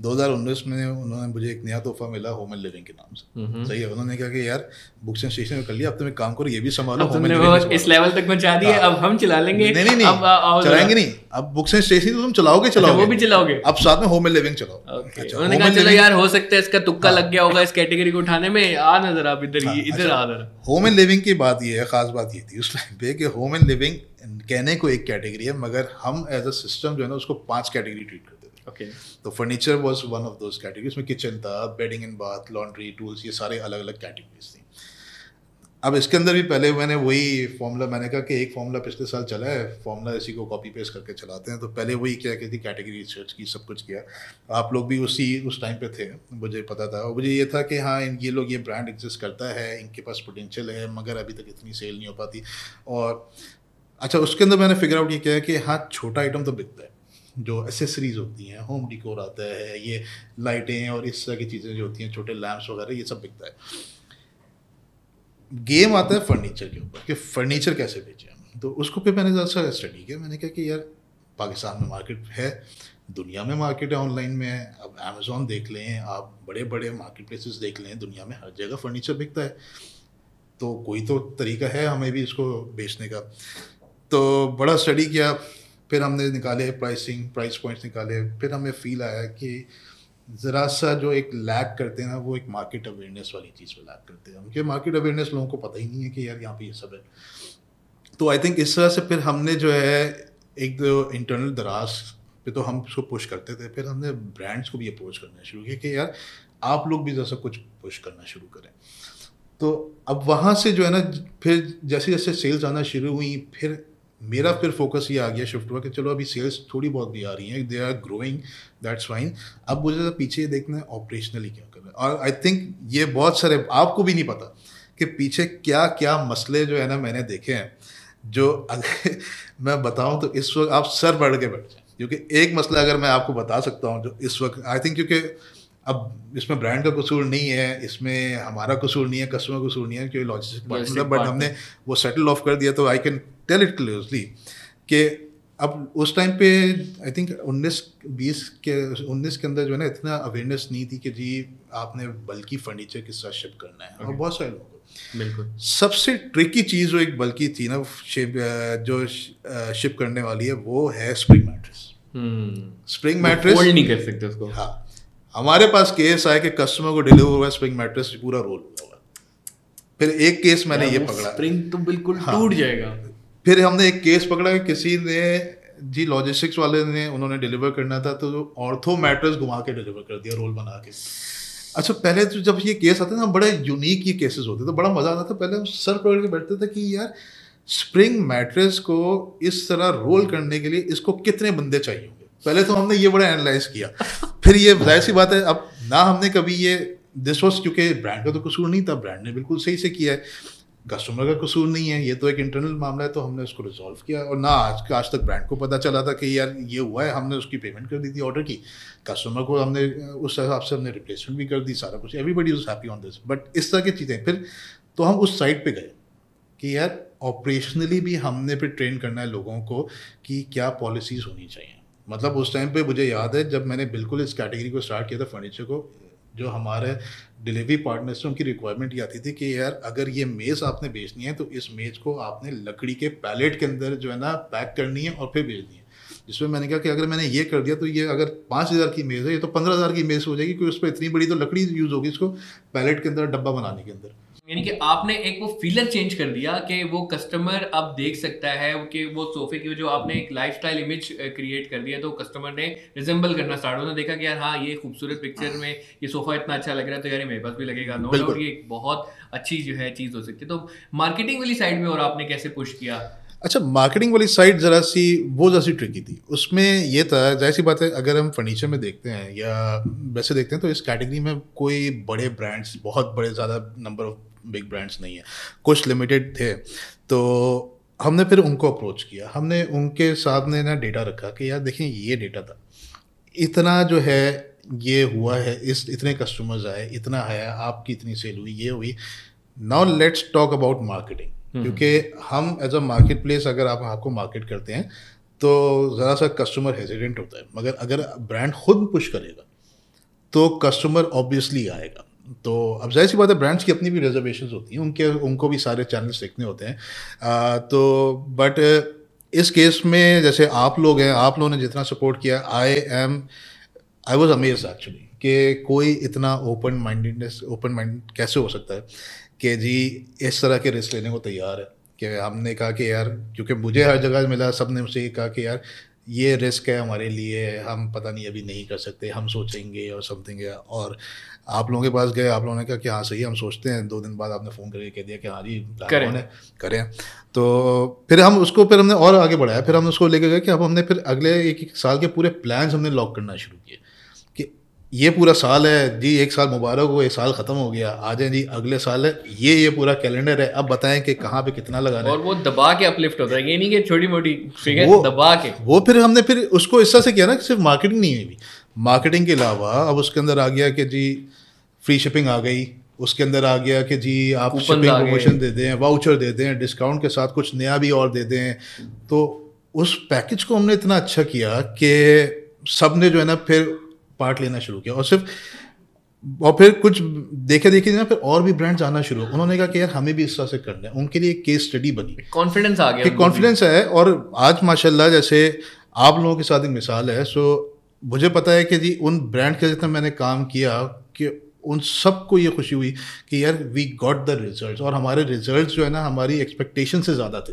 S1: 2019 में उन्होंने मुझे एक नया तोहफा मिला होम एंड लिविंग के नाम से। सही है उन्होंने कहा कि यार बुक्स एंड स्टेशनरी कर लिया अब तुम एक काम करो ये भी संभालो
S2: अब वो
S1: भी संभालो।
S2: इस लेवल तक पहुँचा दिए
S1: हाँ।
S2: अब हम चला लेंगे।
S1: नहीं नहीं
S2: अब
S1: नहीं
S2: जरा।
S1: चलाएँगे नहीं। अब बुक्स एंड स्टेशनरी तो तुम चलाओगे
S2: अच्छा,
S1: चलाओगे।
S2: वो भी चलाओगे?
S1: अब साथ में होम एंड लिविंग चलाओ। अच्छा,
S2: उन्होंने कहा चलो यार हो सकता है इसका तुक्का लग गया होगा इस कैटेगरी को उठाने में आ नज़र आप इधर
S1: हाँ,
S2: इधर
S1: अच्छा,
S2: आ जरा
S1: होम एंड लिविंग की बात ये है खास बात ये थी उस टाइम पे कि होम एंड लिविंग कहने को एक कैटेगरी है मगर हम एज अ सिस्टम जो है ना उसको पाँच कैटेगरी ट्रीट करते
S2: ओके
S1: तो furniture was one of those category उसमें किचन था bedding and bath laundry tools ये सारे अलग अलग कैटेगरीज थी। अब इसके अंदर भी पहले मैंने वही फॉर्मूला मैंने कहा कि एक फॉर्मूला पिछले साल चला है फॉर्मूला इसी को कॉपी पेस्ट करके चलाते हैं। तो पहले वही क्या कहती कैटेगरी रिसर्च की, सब कुछ किया। आप लोग भी उसी, उस टाइम पे थे, मुझे पता था। और मुझे ये था कि हाँ इन, ये लोग ये ब्रांड एग्जिस्ट करता है, इनके पास पोटेंशियल है, मगर अभी तक इतनी सेल नहीं हो पाती। और अच्छा उसके अंदर मैंने फिगर आउट ये किया कि हाँ छोटा आइटम तो बिकता है। जो एसेसरीज होती हैं होम डिकोर आता है, ये लाइटें और इस तरह की चीज़ें जो होती हैं, छोटे लैम्प्स वगैरह, ये सब बिकता है। गेम आता है फर्नीचर के ऊपर कि फर्नीचर कैसे बेचें हम? तो उसको फिर मैंने ज़्यादा स्टडी किया, मैंने कहा कि यार, पाकिस्तान में मार्केट है, दुनिया में मार्केट है ऑनलाइन में अब अमेज़ोन देख लें, आप बड़े बड़े मार्केट प्लेसेस देख लें, दुनिया में हर जगह फर्नीचर बिकता है। तो कोई तो तरीका है हमें भी इसको बेचने का। तो बड़ा स्टडी किया फिर हमने निकाले प्राइसिंग प्राइस पॉइंट्स निकाले, फिर हमें फील आया कि ज़रा सा जो एक लैक करते हैं ना, वो एक मार्केट अवेयरनेस वाली चीज़ पर लैक करते हैं। उनके मार्केट अवेयरनेस लोगों को पता ही नहीं है कि यार यहाँ पे ये सब है। तो आई थिंक इस तरह से फिर हमने जो है एक जो इंटरनल दराज पे तो हम उसको पुश करते थे, फिर हमने ब्रांड्स को भी अप्रोच करना शुरू किया कि यार आप लोग भी जैसा कुछ पुश करना शुरू करें। तो अब वहाँ से जो है ना, फिर जैसे जैसे सेल्स आना शुरू हुई, फिर मेरा फिर फोकस ये आ गया शिफ्ट हुआ कि चलो अभी सेल्स थोड़ी बहुत भी आ रही हैं they are growing that's fine अब मुझे तो पीछे देखना है ऑपरेशनली क्या कर रहा है। और आई थिंक ये बहुत सारे आपको भी नहीं पता कि पीछे क्या क्या मसले जो है ना मैंने देखे हैं जो अगर मैं बताऊँ तो इस वक्त आप सर बढ़ के बैठ जाए। क्योंकि एक मसला अगर मैं आपको बता सकता हूँ जो इस वक्त आई थिंक क्योंकि अब इसमें ब्रांड का कसूर नहीं है इसमें हमारा कसूर नहीं है कस्टमर का कसूर नहीं है क्योंकि लॉजिस्टिक पार्टनर बट हमने वो सेटल ऑफ़ कर दिया तो I can tell it closely कि अब उस टाइम पे आई थिंक 19 20 के 19 के अंदर जो है ना इतना अवेयरनेस नहीं थी कि जी आपने बल्कि फर्नीचर किस साथ शिप करना है। और बहुत सारे लोगों
S2: बिल्कुल।
S1: सबसे ट्रिकी चीज़ जो एक बल्कि थी ना शिप जो शिप करने वाली है वो है स्प्रिंग मैट्रेस स्प्रिंग मैट्रेस
S2: नहीं कर सकते उसको।
S1: हाँ। हमारे पास केस आया कि कस्टमर को डिलीवर हुआ स्प्रिंग मैट्रेस पूरा रोल हुआ फिर एक केस मैंने ये पकड़ा।
S2: स्प्रिंग तो बिल्कुल हाँ, टूट जाएगा।
S1: फिर हमने एक केस पकड़ा कि किसी ने जी लॉजिस्टिक्स वाले ने उन्होंने डिलीवर करना था तो ऑर्थो मैट्रेस घुमा के डिलीवर कर दिया रोल बना के। अच्छा पहले तो जब ये केस आते थे ना बड़े यूनिक ये केसेस होते थे तो बड़ा मज़ा आता था। पहले हम सर पकड़ के बैठते थे कि यार स्प्रिंग मैट्रेस को इस तरह रोल करने के लिए इसको कितने बंदे चाहिए होंगे? पहले तो हमने ये बड़ा एनालाइज किया। फिर ये ज़ाहिर सी बात है अब ना हमने कभी ये दिस वॉज़ क्योंकि ब्रांड का तो कसूर नहीं था ब्रांड ने बिल्कुल सही से किया है। कस्टमर का कसूर नहीं है, ये तो एक इंटरनल मामला है तो हमने उसको रिजॉल्व किया। और ना, आज आज तक ब्रांड को पता चला था कि यार, ये हुआ है, हमने उसकी पेमेंट कर दी थी ऑर्डर की। कस्टमर को हमने, उस हिसाब से हमने रिप्लेसमेंट भी कर दी, सारा कुछ। Everybody is happy on this but इस तरह की चीज़ें, फिर तो हम उस साइड पर गए कि यार ऑपरेशनली भी हमने फिर ट्रेन करना है लोगों को कि क्या पॉलिसीज़ होनी चाहिए। मतलब उस टाइम पे मुझे याद है, जब मैंने बिल्कुल इस कैटेगरी को स्टार्ट किया था फर्नीचर को जो हमारे डिलीवरी पार्टनर्स उनकी रिक्वायरमेंट ये आती थी कि यार, अगर ये मेज़ आपने बेचनी है तो इस मेज़ को आपने लकड़ी के पैलेट के अंदर जो है ना पैक करनी है और फिर बेचनी है। जिसमें मैंने कहा कि अगर मैंने ये कर दिया तो ये अगर पाँच हज़ार की मेज़ है, ये तो पंद्रह हज़ार की मेज़ हो जाएगी, क्योंकि उस पर इतनी बड़ी तो लकड़ी यूज़ होगी इसको पैलेट के अंदर, डब्बा बनाने के अंदर।
S2: यानी कि आपने एक वो फीलर चेंज कर दिया कि वो कस्टमर अब देख सकता है कि वो सोफे की जो आपने एक लाइफस्टाइल इमेज क्रिएट कर दिया तो कस्टमर ने रिजेंबल करना स्टार्ट उन्होंने देखा कि यार हाँ ये खूबसूरत पिक्चर में ये सोफा इतना अच्छा लग रहा है तो यार मेरे पास भी लगेगा। नो डाउट ये एक बहुत अच्छी जो है चीज़ हो सकती है। तो मार्केटिंग वाली साइड में और आपने कैसे पुश किया?
S1: अच्छा मार्केटिंग वाली साइड ज़रा सी वो ज़रा सी ट्रिकी थी। उसमें ये था जैसी सी बात है अगर हम फर्नीचर में देखते हैं या वैसे देखते हैं तो इस कैटेगरी में कोई बड़े ब्रांड्स बहुत बड़े ज़्यादा नंबर ऑफ़ बिग ब्रांड्स नहीं है कुछ लिमिटेड थे। तो हमने फिर उनको अप्रोच किया। हमने उनके साथ सामने ना डेटा रखा कि यार देखें ये डेटा था। इतना जो है ये हुआ है इस इतने कस्टमर्स आए इतना आया आपकी इतनी सेल हुई ये हुई। Now let's talk about marketing क्योंकि हम एज अ मार्केट प्लेस अगर आप आपको मार्केट करते हैं तो ज़रा सा कस्टमर हेजिडेंट होता है। मगर अगर ब्रांड खुद पुश करेगा तो कस्टमर ऑब्वियसली आएगा। तो अब ज़ाहिर सी बात है ब्रांड्स की अपनी भी रिजर्वेशन होती हैं उनके उनको भी सारे चैनल्स देखने होते हैं। आ, तो बट इस केस में जैसे आप लोग हैं आप लोगों ने जितना सपोर्ट किया I am I was amaze actually कि कोई इतना ओपन माइंडेडनेस ओपन माइंड कैसे हो सकता है कि जी इस तरह के रिस्क लेने को तैयार है कि हमने कहा कि यार क्योंकि मुझे हर जगह मिला सबने मुझसे ये कहा कि यार ये रिस्क है हमारे लिए हम पता नहीं अभी नहीं कर सकते हम सोचेंगे और समथिंग और आप लोगों के पास गए आप लोगों ने कहा कि हाँ सही हम सोचते हैं। दो दिन बाद आपने फ़ोन करके कह दिया कि हाँ जी
S2: करें।
S1: करें। तो फिर हम उसको फिर हमने और आगे बढ़ाया। फिर हमने उसको लेकर गए कि अब हमने फिर अगले एक एक साल के पूरे प्लान्स हमने लॉक करना शुरू किए कि ये पूरा साल है जी एक साल मुबारक हो एक साल ख़त्म हो गया आ जाए जी अगले साल है ये ये पूरा कैलेंडर है अब बताएँ कि कहाँ पे कितना लगाना है।
S2: और वो दबा के अपलिफ्ट होता है ये नहीं कि छोटी मोटी फिगर
S1: वो-
S2: दबा के।
S1: वो फिर हमने फिर उसको इस तरह से किया ना कि सिर्फ़ मार्केटिंग नहीं हुई। मार्केटिंग के अलावा अब उसके अंदर आ गया कि जी फ्री शिपिंग आ गई। उसके अंदर आ गया कि जी आप शिपिंग प्रमोशन दे दें वाउचर दे दें डिस्काउंट के साथ कुछ नया भी और दे दें। तो उस पैकेज को हमने इतना अच्छा किया कि सबने जो है ना फिर पार्ट लेना शुरू किया। और सिर्फ़ और फिर कुछ देखे देखे ना फिर और भी ब्रांड्स आना शुरू। उन्होंने कहा कि यार हमें भी इस तरह से करना है। उनके लिए एक केस स्टडी बनी।
S2: कॉन्फिडेंस आ गया
S1: कॉन्फिडेंस है और आज माशाल्लाह जैसे आप लोगों के साथ एक मिसाल है सो मुझे पता है कि जी उन ब्रांड के जितना मैंने काम किया कि उन सबको ये खुशी हुई कि यार वी गॉट द रिजल्ट्स और हमारे रिजल्ट्स जो है ना हमारी एक्सपेक्टेशन से ज़्यादा थे।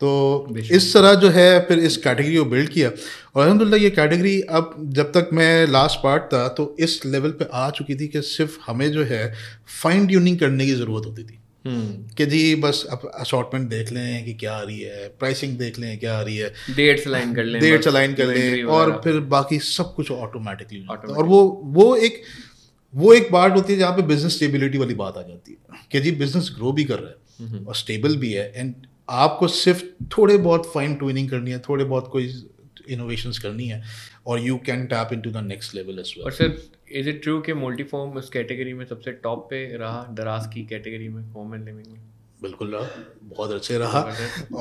S1: तो इस तरह जो है फिर इस कैटेगरी को बिल्ड किया। और अलहमदिल्ला ये कैटेगरी अब जब तक मैं लास्ट पार्ट था तो इस लेवल पे आ चुकी थी कि सिर्फ़ हमें जो है फाइन ट्यूनिंग करने की ज़रूरत होती थी।
S2: हम्म।
S1: कि जी बस अब असॉटमेंट देख लें कि क्या आ रही है प्राइसिंग देख लें क्या आ रही है।
S2: डेट्स अलाइन कर लें
S1: डेट्स अलाइन कर लें और फिर बाकी सब कुछ ऑटोमेटिकली और वो वो एक वो एक पार्ट होती है जहाँ पे बिज़नेस स्टेबिलिटी वाली बात आ जाती है कि जी बिज़नेस ग्रो भी कर रहा। है और स्टेबल भी है एंड आपको सिर्फ़ थोड़े बहुत फाइन ट्यूनिंग करनी है थोड़े बहुत कोई इनोवेशन करनी है और you can tap into the next level edge
S2: और सर इज़ इट ट्रू कि मल्टीफॉर्म उस कैटेगरी में सबसे टॉप पे रहा दराज की कैटेगरी में होम एंड लिविंग में
S1: बिल्कुल रहा बहुत अच्छे रहा।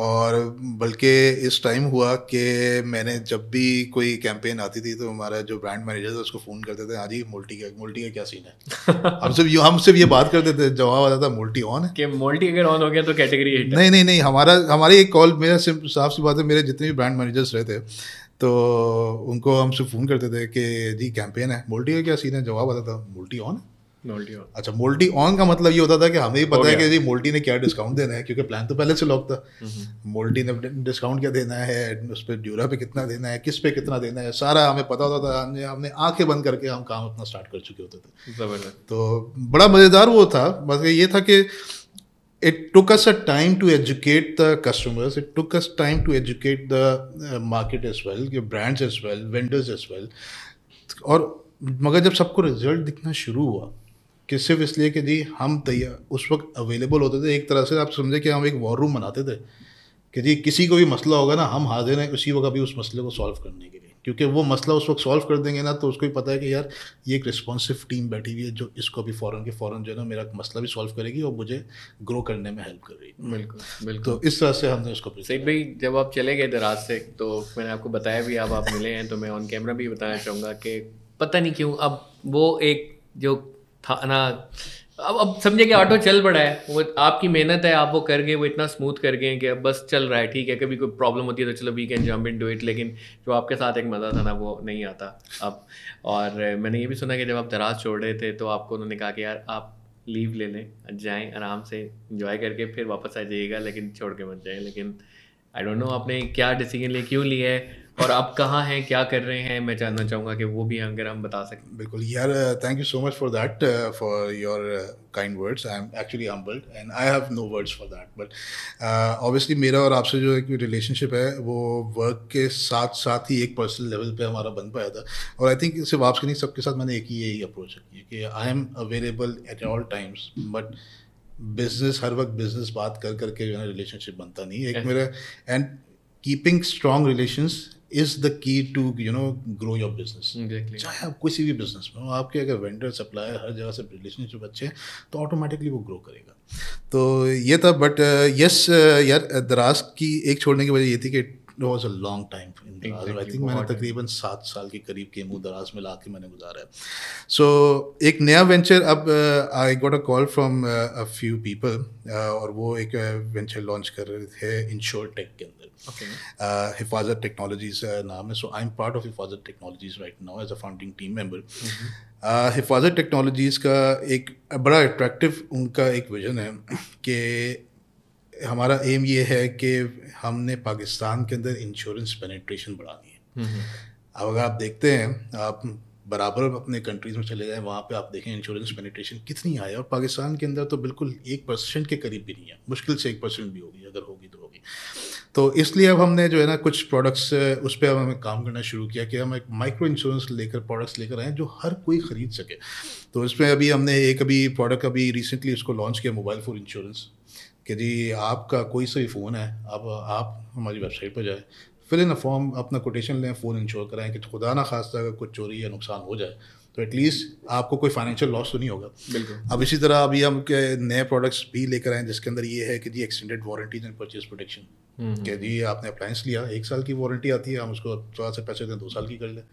S1: और बल्कि इस टाइम हुआ कि मैंने जब भी कोई कैंपेन आती थी तो हमारा जो ब्रांड मैनेजर था उसको फ़ोन करते थे हाँ जी मोल्टी का मोल्टी का क्या सीन है? हम सिर्फ़ ये- हम सिर्फ़ ये बात करते थे जवाब आता था मोल्टी ऑन है?
S2: कि मल्टी अगर ऑन हो गया तो कैटेगरी हिट
S1: नहीं नहीं नहीं हमारा हमारी एक कॉल मेरा सिर्फ़ साफ़ सी बात है मेरे जितने भी ब्रांड मैनेजर्स रहे थे तो उनको हम सिर्फ़ फ़ोन करते थे कि जी कैंपेन है मोल्टी का क्या सीन है? जवाब आता था मोल्टी ऑन है। अच्छा मोल्टी ऑन का मतलब ये होता था कि हमें भी पता है कि जी मोल्टी ने क्या डिस्काउंट देना है क्योंकि प्लान तो पहले से लॉक था। मोल्टी ने डिस्काउंट क्या देना है उस पर ड्यूरा पे कितना देना है किस पे कितना देना है सारा हमें पता होता था हमने हमने आँखें बंद करके हम काम अपना स्टार्ट कर चुके होते थे। तो बड़ा मज़ेदार वो था बस ये था कि it took us a time to educate the customers it took us time to educate the uh, market as well your brands as well vendors as well और मगर जब सबको रिज़ल्ट दिखना शुरू हुआ कि सिर्फ़ इसलिए कि जी हम तैयार उस वक्त अवेलेबल होते थे। एक तरह से आप समझे कि हम एक वॉर रूम बनाते थे कि जी किसी को भी मसला होगा ना हम हाजिर हैं उसी वक्त अभी उस मसले को सॉल्व करने के लिए। क्योंकि वो मसला उस वक्त सॉल्व कर देंगे ना तो उसको भी पता है कि यार ये एक रिस्पॉन्सिव टीम बैठी हुई है जो इसको अभी फ़ौरन के फ़ौरन जो है ना मेरा मसला भी सॉल्व करेगी और मुझे ग्रो करने में हेल्प कर रही है।
S2: बिल्कुल बिल्कुल।
S1: तो इस तरह से हमने उसको
S2: सईद भाई जब आप चले गए दराज से तो मैंने आपको बताया भी अब आप मिले हैं तो मैं ऑन कैमरा भी बताना चाहूँगा कि पता नहीं क्यों अब वो एक जो था ना। अब अब समझे कि ऑटो चल पड़ा है। वो आपकी मेहनत है, आप वो कर गए, वो इतना स्मूथ कर गए कि अब बस चल रहा है, ठीक है। कभी कोई प्रॉब्लम होती है तो चलो we can jump into it लेकिन जो आपके साथ एक मज़ा था ना, वो नहीं आता अब। और मैंने ये भी सुना कि जब आप दराज छोड़ रहे थे तो आपको उन्होंने कहा कि यार, आप लीव ले लें, जाएँ, आराम से इंजॉय करके फिर वापस आ जाइएगा, लेकिन छोड़ के मत जाएँ। लेकिन आई डोंट नो आपने क्या डिसीज़न लिया क्यों लिया है? और आप कहाँ हैं क्या कर रहे हैं मैं जानना चाहूँगा कि वो भी अगर हम बता सकें।
S1: बिल्कुल यार thank you so much for that for your kind words I am actually humbled and I have no words for that but obviously मेरा और आपसे जो एक रिलेशनशिप है वो वर्क के साथ साथ ही एक पर्सनल लेवल पे हमारा बन पाया था। और आई थिंक सिर्फ़ आपसे नहीं सबके साथ मैंने एक ही यही अप्रोच रखी है कि I am available at all times but business हर वक्त बिज़नेस बात कर करके जो है रिलेशनशिप बनता नहीं एक मेरा and keeping strong relations is the key to you know grow your business चाहे आप किसी भी बिज़नेस में हो आपके अगर वेंडर सप्लायर हर जगह से रिलेशनशिप अच्छे हैं तो ऑटोमेटिकली वो ग्रो करेगा। तो ये था बट यस यार दराज की एक छोड़ने की वजह ये थी कि it was a long time in दराज। आई थिंक मैंने तकरीबन सात साल के करीब के मुँह दराज में ला के मैंने गुजारा है। सो so, एक नया वेंचर अब I got a call from a few people और वो एक वेंचर लॉन्च कर रहे थे इंश्योर टेक के अंदर। uh, हिफाजत टेक्नोलॉजीज़ नाम है so I am part of Hifazat Technologies right now as a founding team member Hifazat Technologies का एक बड़ा अट्रैक्टिव उनका एक विजन है कि हमारा एम ये है कि हमने पाकिस्तान के अंदर इंश्योरेंस पेनिट्रेशन बढ़ानी है अब अगर आप देखते हैं आप बराबर अपने कंट्रीज़ में चले जाएँ, वहाँ पे आप देखें इंश्योरेंस पेनिट्रेशन कितनी है। और पाकिस्तान के अंदर तो बिल्कुल एक परसेंट के करीब भी नहीं है। मुश्किल से एक परसेंट भी होगी, अगर होगी तो होगी। तो इसलिए अब हमने जो है ना, कुछ प्रोडक्ट्स उस पर हमें काम करना शुरू किया कि हम एक माइक्रो इंश्योरेंस लेकर प्रोडक्ट्स लेकर आए जो हर कोई ख़रीद सके। तो इसमें अभी हमने एक अभी प्रोडक्ट अभी रिसेंटली उसको लॉन्च किया मोबाइल फ़ोन इंश्योरेंस कि जी आपका कोई सा भी फ़ोन है, अब आप हमारी वेबसाइट पर जाए फिल इन अ फॉर्म अपना कोटेशन लें फ़ोन इंश्योर कराएँ कि खुदा ना खास्ता अगर कुछ चोरी या नुकसान हो जाए तो एटलीस्ट आपको कोई फाइनेंशियल लॉस तो नहीं होगा।
S2: बिल्कुल।
S1: अब इसी तरह अभी हम के नए प्रोडक्ट्स भी लेकर आए जिसके अंदर ये है कि जी extended warranties and purchase protection कि जी आपने अप्लायंस लिया एक साल की वारंटी आती है हम उसको थोड़ा सा पैसे दें दो साल की कर लें।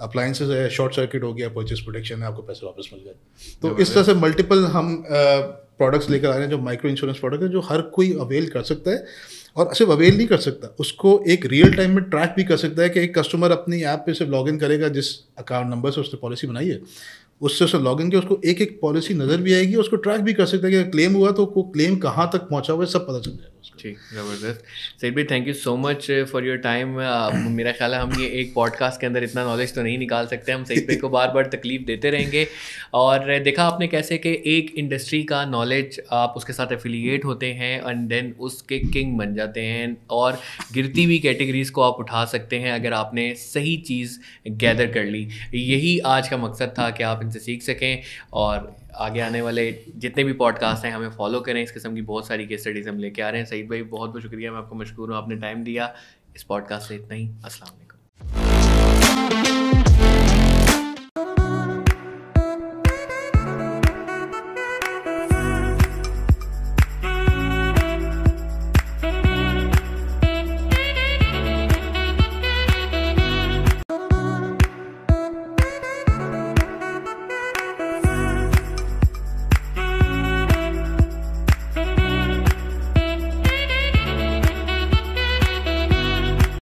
S1: अप्लायंसेज है शॉर्ट सर्किट हो गया परचेज प्रोटेक्शन है आपको पैसे वापस मिल गए तो इस तरह से मल्टीपल हम प्रोडक्ट्स लेकर आ रहे हैं जो माइक्रो इंश्योरेंस प्रोडक्ट है जो हर कोई अवेल कर सकता है। और सिर्फ़ अवेल नहीं कर सकता। उसको एक रियल टाइम में ट्रैक भी कर सकता है कि एक कस्टमर अपनी ऐप पे सिर्फ़ लॉगिन करेगा, जिस अकाउंट नंबर से उसने पॉलिसी बनाई है। उससे उससे लॉगिन किया, उसको एक एक पॉलिसी नज़र भी आएगी, उसको ट्रैक भी कर सकता है कि क्लेम हुआ तो वो क्लेम कहाँ तक पहुँचा हुआ है, सब पता चल जाएगा।
S2: ठीक ज़बरदस्त। सईद भाई thank you so much for your time मेरा ख्याल है हम ये एक पॉडकास्ट के अंदर इतना नॉलेज तो नहीं निकाल सकते। हम सईद भाई को बार बार तकलीफ़ देते रहेंगे। और देखा आपने कैसे कि एक इंडस्ट्री का नॉलेज आप उसके साथ एफिलिएट होते हैं एंड देन उसके किंग बन जाते हैं और गिरती हुई कैटेगरीज को आप उठा सकते हैं अगर आपने सही चीज़ गैदर कर ली। यही आज का मकसद था कि आप इनसे सीख सकें और आगे आने वाले जितने भी पॉडकास्ट हैं, हमें फॉलो करें। इस किस्म की बहुत सारी केस स्टडीज़ हम लेके आ रहे हैं। सईद भाई, बहुत बहुत शुक्रिया। मैं आपको मशहूर हूँ, आपने टाइम दिया। इस पॉडकास्ट से इतना ही। असल